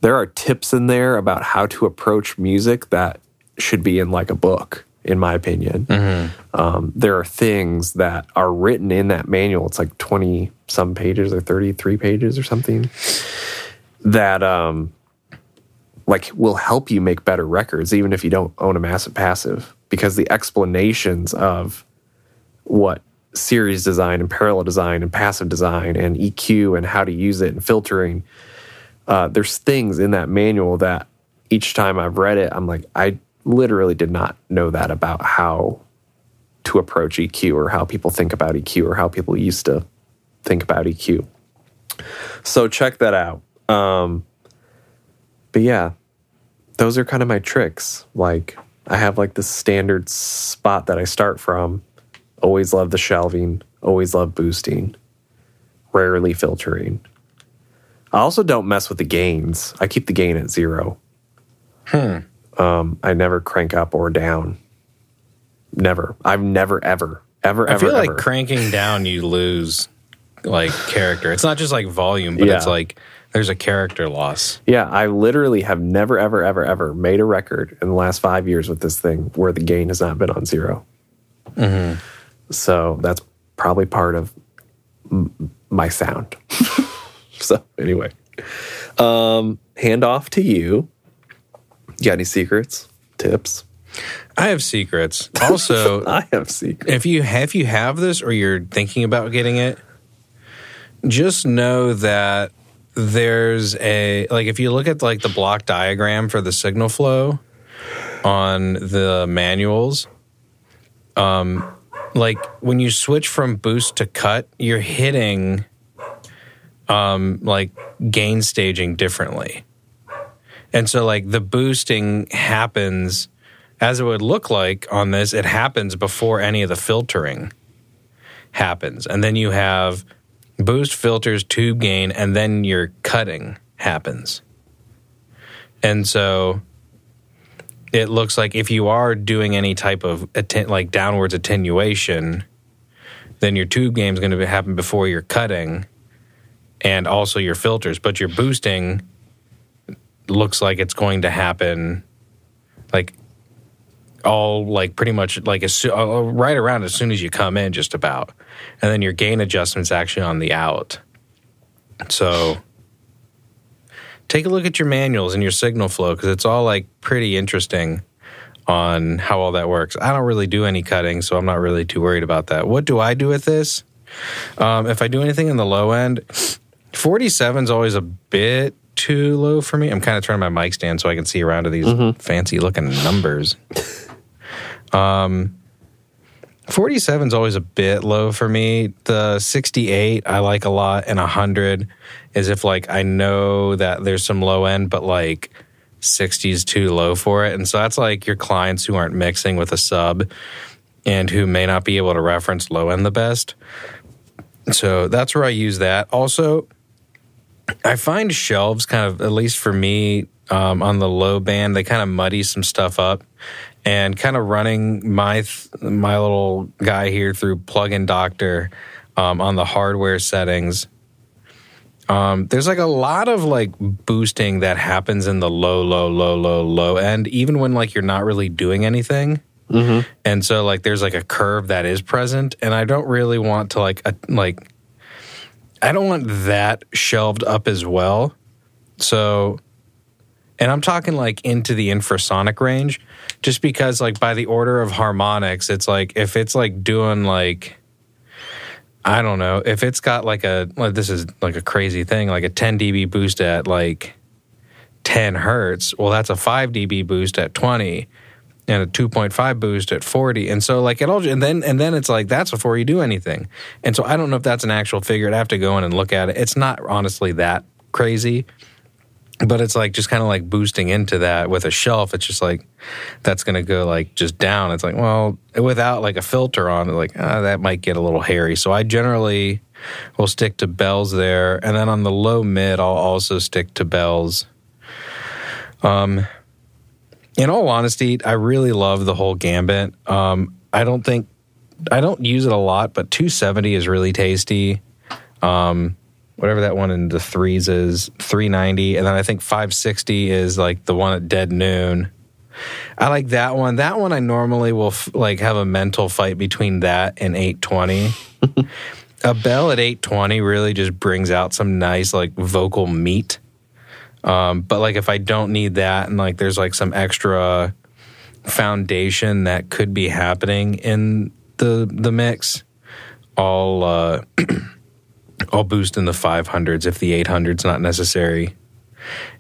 there are tips in there about how to approach music that should be in like a book in my opinion. Um, there are things that are written in that manual. It's like 20 some pages or 33 pages or something that um, like will help you make better records, even if you don't own a massive passive, because the explanations of what series design and parallel design and passive design and EQ and how to use it and filtering, uh, there's things in that manual that each time I've read it, I'm like, I literally did not know that about how to approach EQ or how people think about EQ or how people used to think about EQ. So check that out. Um, but yeah, those are kind of my tricks. Like I have like the standard spot that I start from. Always love the shelving, always love boosting, rarely filtering. I also don't mess with the gains. I keep the gain at zero. Hmm. Um, I never crank up or down. Never. I've never, ever, ever, I ever, feel like ever. cranking down, you lose like character. It's not just like volume, but it's like there's a character loss. yeah, I literally have never, ever, ever, ever made a record in the last five years with this thing where the gain has not been on 0 So that's probably part of m- my sound. so anyway, um, hand off to you. You got any secrets, tips? I have secrets. Also, I have secrets. if you if you have this or you're thinking about getting it, just know that there's a like if you look at like the block diagram for the signal flow on the manuals, um, like when you switch from boost to cut, you're hitting um like gain staging differently. And so like the boosting happens as it would look like on this, it happens before any of the filtering happens. And then you have boost filters, tube gain, and then your cutting happens. And so it looks like if you are doing any type of atten- like downwards attenuation, then your tube gain is going to happen before your cutting and also your filters. But your boosting looks like it's going to happen like all like pretty much like as uh, right around as soon as you come in just about. And then your gain adjustments actually on the out. So take a look at your manuals and your signal flow because it's all like pretty interesting on how all that works. I don't really do any cutting so i'm not really too worried about that. What do i do with this? Um, if i do anything in the low end 47 is always a bit too low for me i'm kind of turning my mic stand so i can see around to these fancy looking numbers um 47 is always a bit low for me. The 68 I like a lot, and 100 is if like I know that there's some low end, but like 60 is too low for it. And so that's like your clients who aren't mixing with a sub and who may not be able to reference low end the best. So that's where I use that. Also, I find shelves kind of, at least for me, um, on the low band, they kind of muddy some stuff up. And kind of running my th- my little guy here through plugin doctor um, on the hardware settings. Um, there's like a lot of like boosting that happens in the low, low, low, low, low end, even when like you're not really doing anything. And so like there's like a curve that is present, and I don't really want to like a, like I don't want that shelved up as well. So, and I'm talking like into the infrasonic range, just because like by the order of harmonics, it's like if it's like doing like I don't know if it's got like a like this is like a crazy thing like a 10 dB boost at like 10 hertz. Well, that's a 5 dB boost at 20 and a 2.5 boost at 40 and so like it all and then and then it's like that's before you do anything. And so i don't know if that's an actual figure. I'd have to go in and look at it. It's not honestly that crazy but it's like just kind of like boosting into that with a shelf. It's just like that's going to go like just down. It's like well without like a filter on it like ah, that might get a little hairy. So i generally will stick to bells there. And then on the low mid i'll also stick to bells. Um in all honesty, I really love the whole gambit. Um, I don't think I don't use it a lot, but 270 is really tasty. Um, whatever that one in the threes is, 390, and then I think 560 is like the one at dead noon. I like that one. That one I normally will f- like have a mental fight between that and 820. a bell at 820 really just brings out some nice like vocal meat. Um, but like if I don't need that and like there's like some extra foundation that could be happening in the the mix, I'll uh, I'll boost in the 500s if the 800's not necessary.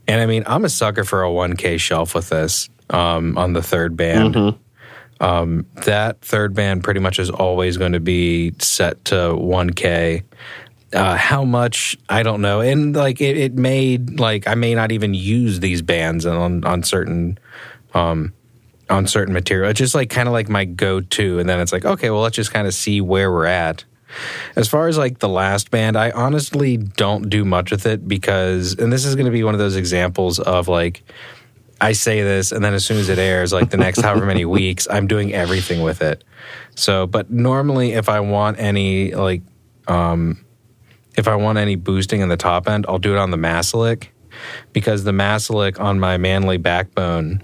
And I mean, I'm a sucker for a 1K shelf with this um, on the third band. Mm-hmm. Um, that third band pretty much is always going to be set to 1K. Uh, how much I don't know, and like it, it made like I may not even use these bands on on certain um, on certain material. It's just like kind of like my go to, and then it's like okay, well let's just kind of see where we're at. As far as like the last band, I honestly don't do much with it because, and this is going to be one of those examples of like, I say this, and then as soon as it airs, like the next however many weeks, I'm doing everything with it. So, but normally, if I want any like, um, if I want any boosting in the top end, I'll do it on the Maselec because the Maselec on my Manley backbone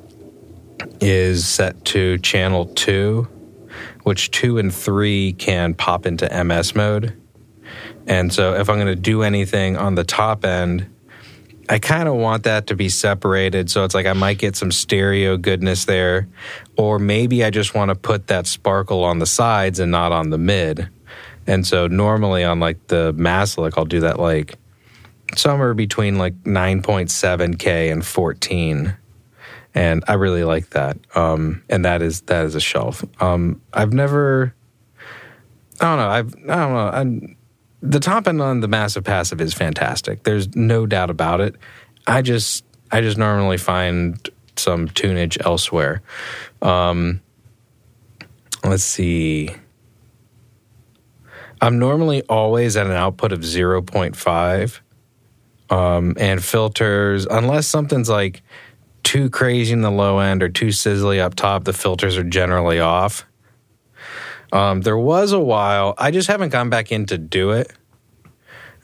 is set to channel two which two and three can pop into MS mode. And so if I'm going to do anything on the top end, I kind of want that to be separated. So it's like I might get some stereo goodness there. Or maybe I just want to put that sparkle on the sides and not on the mid. And so normally on like the Maselec, I'll do that like somewhere between like 9.7K and 14 and I really like that. Um, and that is that is a shelf. Um, I've never, I don't know. I've I don't know. I'm, the top end on the massive passive is fantastic. There's no doubt about it. I just I just normally find some tunage elsewhere. Um, let's see. I'm normally always at an output of 0.5. Um, and filters, unless something's like too crazy in the low end or too sizzly up top, the filters are generally off. Um, there was a while, I just haven't gone back in to do it.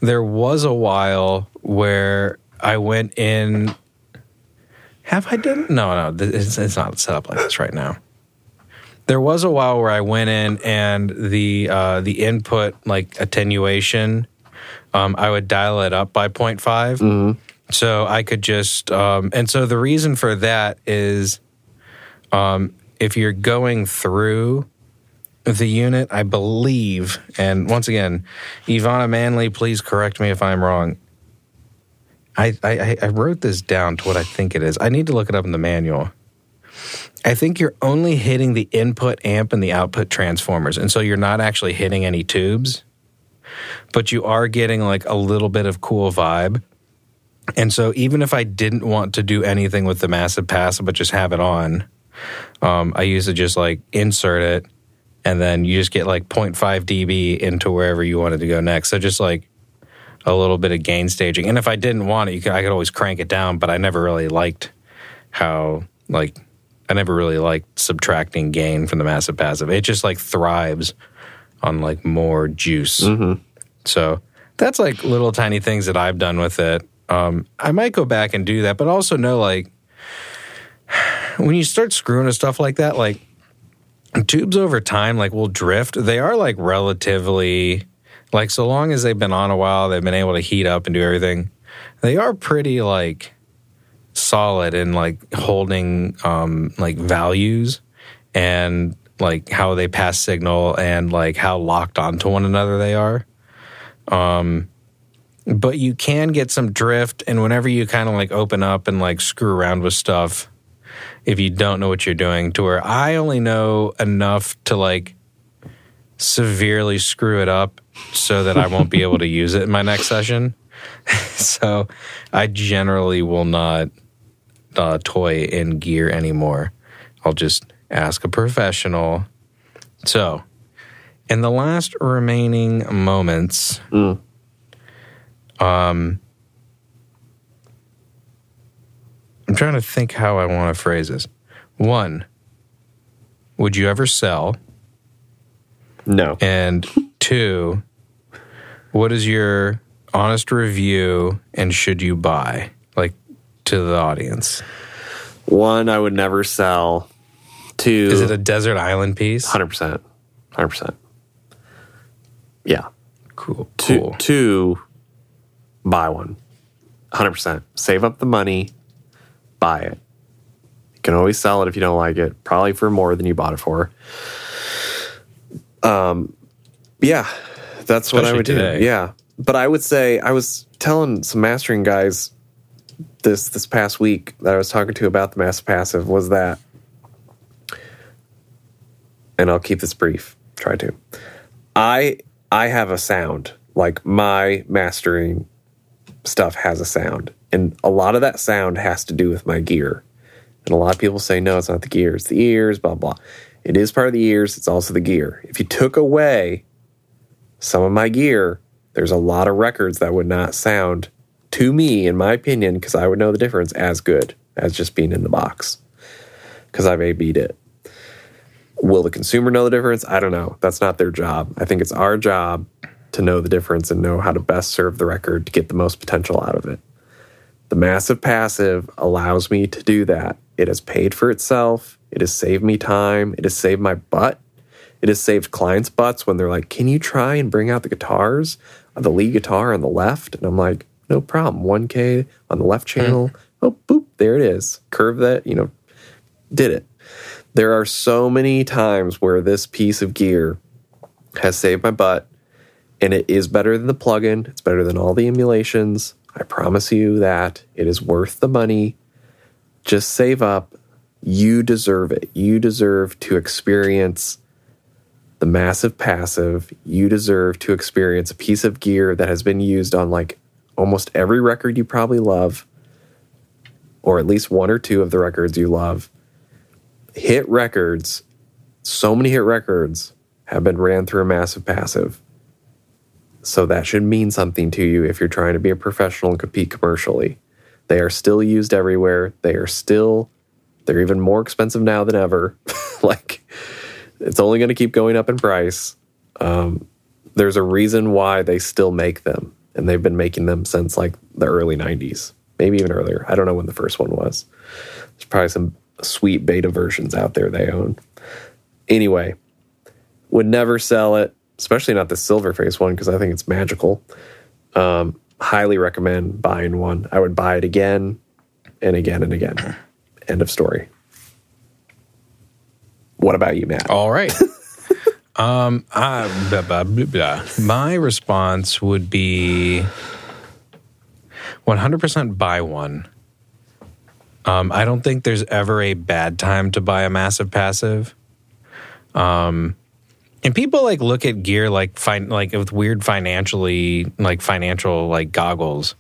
There was a while where I went in. Have I done? No, no, it's, it's not set up like this right now. There was a while where I went in and the uh, the input like attenuation, um, I would dial it up by 0.5. Mm-hmm. So I could just, um, and so the reason for that is um, if you're going through the unit, I believe, and once again, EveAnna Manley, please correct me if I'm wrong. I, I, I wrote this down to what I think it is. I need to look it up in the manual. I think you're only hitting the input amp and the output transformers. And so you're not actually hitting any tubes, but you are getting like a little bit of cool vibe. And so even if I didn't want to do anything with the massive passive, but just have it on, um, I used to just like insert it and then you just get like 0.5 dB into wherever you wanted to go next. So just like a little bit of gain staging. And if I didn't want it, could, I could always crank it down, but I never really liked how like I never really liked subtracting gain from the massive passive. It just like thrives on like more juice. Mm-hmm. So that's like little tiny things that I've done with it. Um, I might go back and do that, but also know like when you start screwing with stuff like that, like tubes over time, like will drift. They are like relatively like so long as they've been on a while, they've been able to heat up and do everything. They are pretty like solid in like holding um like values and like how they pass signal and like how locked onto one another they are. Um but you can get some drift and whenever you kind of like open up and like screw around with stuff if you don't know what you're doing to where I only know enough to like severely screw it up so that I won't be able to use it in my next session. so I generally will not uh, toy in gear anymore. I'll just ask a professional. So, in the last remaining moments, Mm. um, I'm trying to think how I want to phrase this. One, would you ever sell? No. And two, what is your honest review and should you buy? Like to the audience. One, I would never sell. Two, Is it a desert island piece? hundred percent, hundred percent. Yeah. Cool. Two, Cool. two, buy one. Hundred percent. Save up the money, buy it. You can always sell it if you don't like it, probably for more than you bought it for. Um, yeah, that's what I Especially would today. do. Yeah, but I would say I was telling some mastering guys this this past week that I was talking to about the Massive Passive was that, and I'll keep this brief. Try to. I I have a sound like my mastering stuff has a sound, and a lot of that sound has to do with my gear. And a lot of people say no, it's not the gear, it's the ears, blah blah. It is part of the ears. It's also the gear. If you took away some of my gear, there's a lot of records that would not sound to me, in my opinion, because I would know the difference as good as just being in the box because I've A-B'd it. Will the consumer know the difference? I don't know. That's not their job. I think it's our job to know the difference and know how to best serve the record to get the most potential out of it. The massive passive allows me to do that. It has paid for itself. It has saved me time. It has saved my butt. It has saved clients' butts when they're like, Can you try and bring out the guitars? The lead guitar on the left? And I'm like, No problem. 1K on the left channel. Mm. Oh, boop, there it is. Curve that, you know, did it. There are so many times where this piece of gear has saved my butt, and it is better than the plugin. It's better than all the emulations. I promise you that it is worth the money. Just save up. You deserve it. You deserve to experience the massive passive. You deserve to experience a piece of gear that has been used on like almost every record you probably love, or at least one or two of the records you love. Hit records, so many hit records have been ran through a massive passive. So that should mean something to you if you're trying to be a professional and compete commercially. They are still used everywhere. They are still, they're even more expensive now than ever. like, it's only going to keep going up in price. Um, there's a reason why they still make them, and they've been making them since like the early 90s, maybe even earlier. I don't know when the first one was. There's probably some sweet beta versions out there they own. Anyway, would never sell it especially not the silver face one because I think it's magical. Um, highly recommend buying one. I would buy it again and again and again. End of story. What about you, Matt? All right. um, uh, blah, blah, blah, my response would be 100% buy one. Um, I don't think there's ever a bad time to buy a massive passive. Um, and people like look at gear like fin- like with weird financially like financial like goggles.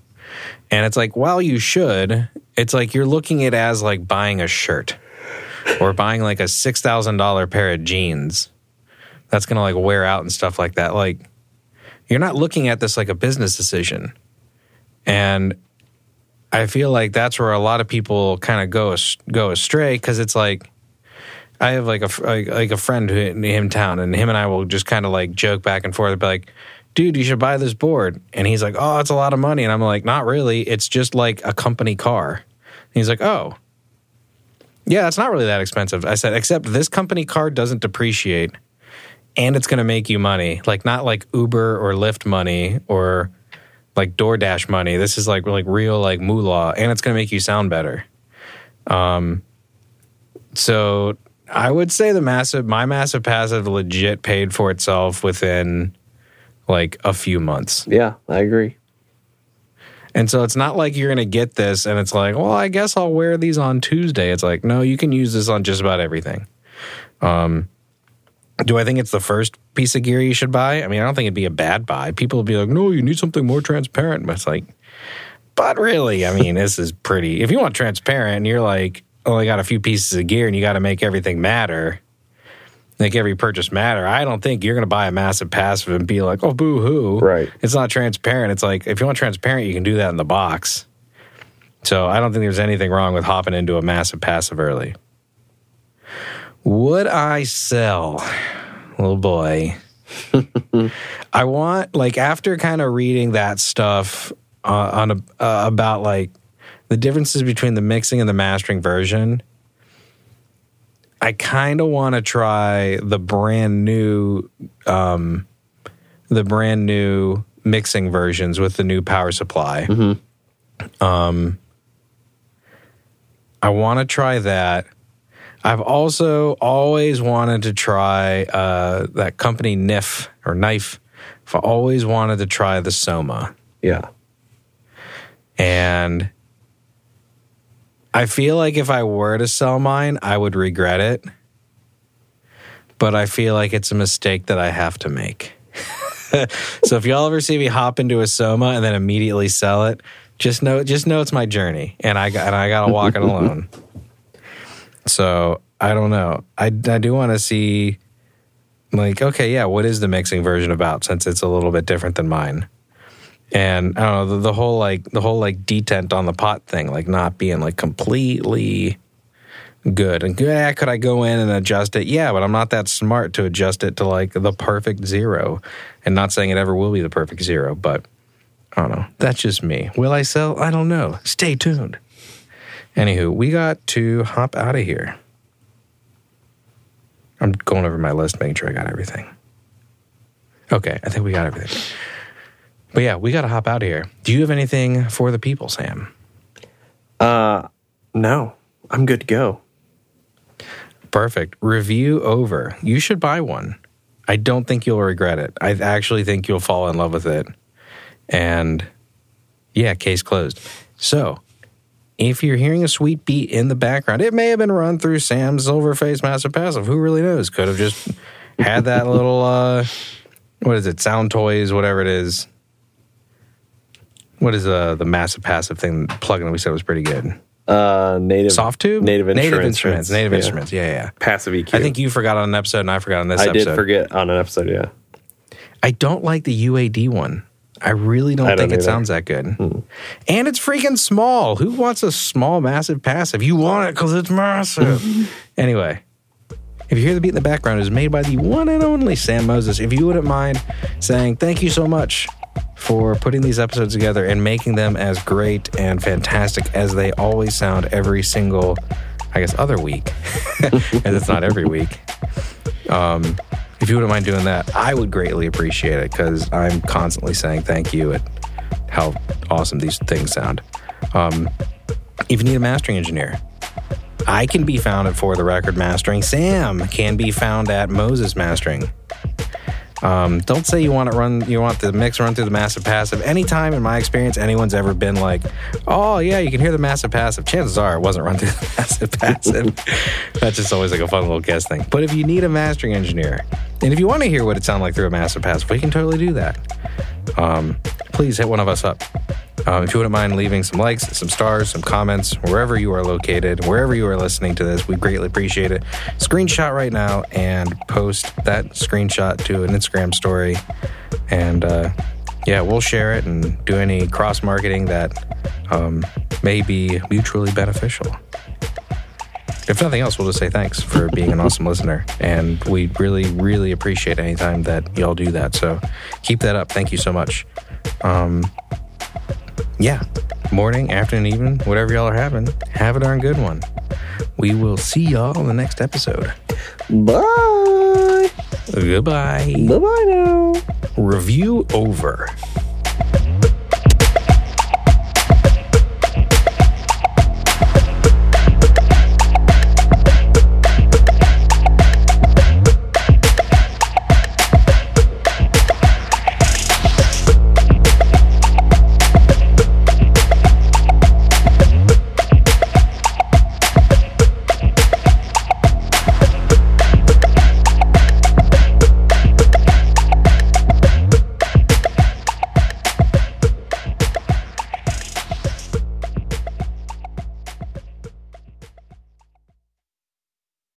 And it's like, while you should, it's like you're looking at it as like buying a shirt or buying like a six thousand dollar pair of jeans that's gonna like wear out and stuff like that. Like you're not looking at this like a business decision. And I feel like that's where a lot of people kind of go go astray because it's like I have like a like a friend who in town, and him and I will just kind of like joke back and forth, be like, "Dude, you should buy this board," and he's like, "Oh, it's a lot of money," and I'm like, "Not really. It's just like a company car." And he's like, "Oh." Yeah, it's not really that expensive. I said, except this company car doesn't depreciate and it's going to make you money. Like not like Uber or Lyft money or like DoorDash money. This is like like real like moolah and it's going to make you sound better. Um so I would say the massive, my massive passive legit paid for itself within like a few months. Yeah, I agree. And so it's not like you're going to get this and it's like, well, I guess I'll wear these on Tuesday. It's like, no, you can use this on just about everything. Um, do I think it's the first piece of gear you should buy? I mean, I don't think it'd be a bad buy. People would be like, no, you need something more transparent. But it's like, but really, I mean, this is pretty. If you want transparent and you're like, oh, only got a few pieces of gear and you got to make everything matter, make every purchase matter. I don't think you're going to buy a massive passive and be like, oh, boo hoo. Right. It's not transparent. It's like, if you want transparent, you can do that in the box. So I don't think there's anything wrong with hopping into a massive passive early. Would I sell? Little boy. I want, like, after kind of reading that stuff uh, on a, uh, about like the differences between the mixing and the mastering version. I kind of want to try the brand new, um, the brand new mixing versions with the new power supply. Mm-hmm. Um, I want to try that. I've also always wanted to try uh, that company Knif or Knife. I've always wanted to try the Soma. Yeah. And I feel like if I were to sell mine, I would regret it. But I feel like it's a mistake that I have to make. so if y'all ever see me hop into a Soma and then immediately sell it, just know just know it's my journey, and I got and I got to walk it alone. So I don't know. I I do want to see, like, okay, yeah, what is the mixing version about? Since it's a little bit different than mine, and I don't know the, the whole like the whole like detent on the pot thing, like not being like completely good. And yeah, could I go in and adjust it? Yeah, but I'm not that smart to adjust it to like the perfect zero. And not saying it ever will be the perfect zero, but I don't know. That's just me. Will I sell? I don't know. Stay tuned. Anywho, we got to hop out of here. I'm going over my list, making sure I got everything. Okay, I think we got everything. But yeah, we got to hop out of here. Do you have anything for the people, Sam? Uh, no, I'm good to go. Perfect. Review over. You should buy one. I don't think you'll regret it. I actually think you'll fall in love with it. And yeah, case closed. So, if you're hearing a sweet beat in the background, it may have been run through Sam's Silverface Massive Passive. Who really knows? Could have just had that little, uh, what is it, Soundtoys, whatever it is. What is uh, the Massive Passive thing, plugin that we said was pretty good? Uh, native Softube? native Native instruments, Instruments. Native yeah. Instruments. Yeah, yeah. passive EQ. I think you forgot on an episode and I forgot on this I episode. did forget on an episode. Yeah, I don't like the UAD one. I really don't I don't think it sounds that good. And it's freaking small. Who wants a small, massive passive? You want it because it's massive. anyway, if you hear the beat in the background, it is made by the one and only Sam Moses. If you wouldn't mind saying thank you so much for putting these episodes together and making them as great and fantastic as they always sound every single, I guess, other week, as it's not every week. Um, if you wouldn't mind doing that, I would greatly appreciate it because I'm constantly saying thank you at how awesome these things sound. Um, if you need a mastering engineer, I can be found at For the Record Mastering. Sam can be found at Moses Mastering. Um, don't say you want it run. You want the mix run through the massive passive. Anytime in my experience, anyone's ever been like, "Oh yeah, you can hear the massive passive." Chances are it wasn't run through the massive passive. That's just always like a fun little guess thing. But if you need a mastering engineer, and if you want to hear what it sounded like through a massive passive, we can totally do that. Um, please hit one of us up. Um, if you wouldn't mind leaving some likes, some stars, some comments, wherever you are located, wherever you are listening to this, we greatly appreciate it. Screenshot right now and post that screenshot to an Instagram story. And uh, yeah, we'll share it and do any cross marketing that um, may be mutually beneficial. If nothing else, we'll just say thanks for being an awesome listener. And we really, really appreciate any time that y'all do that. So keep that up. Thank you so much. Um, yeah, morning, afternoon, evening, whatever y'all are having, have a darn good one. We will see y'all in the next episode. bye, Goodbye. bye bye now. Review over.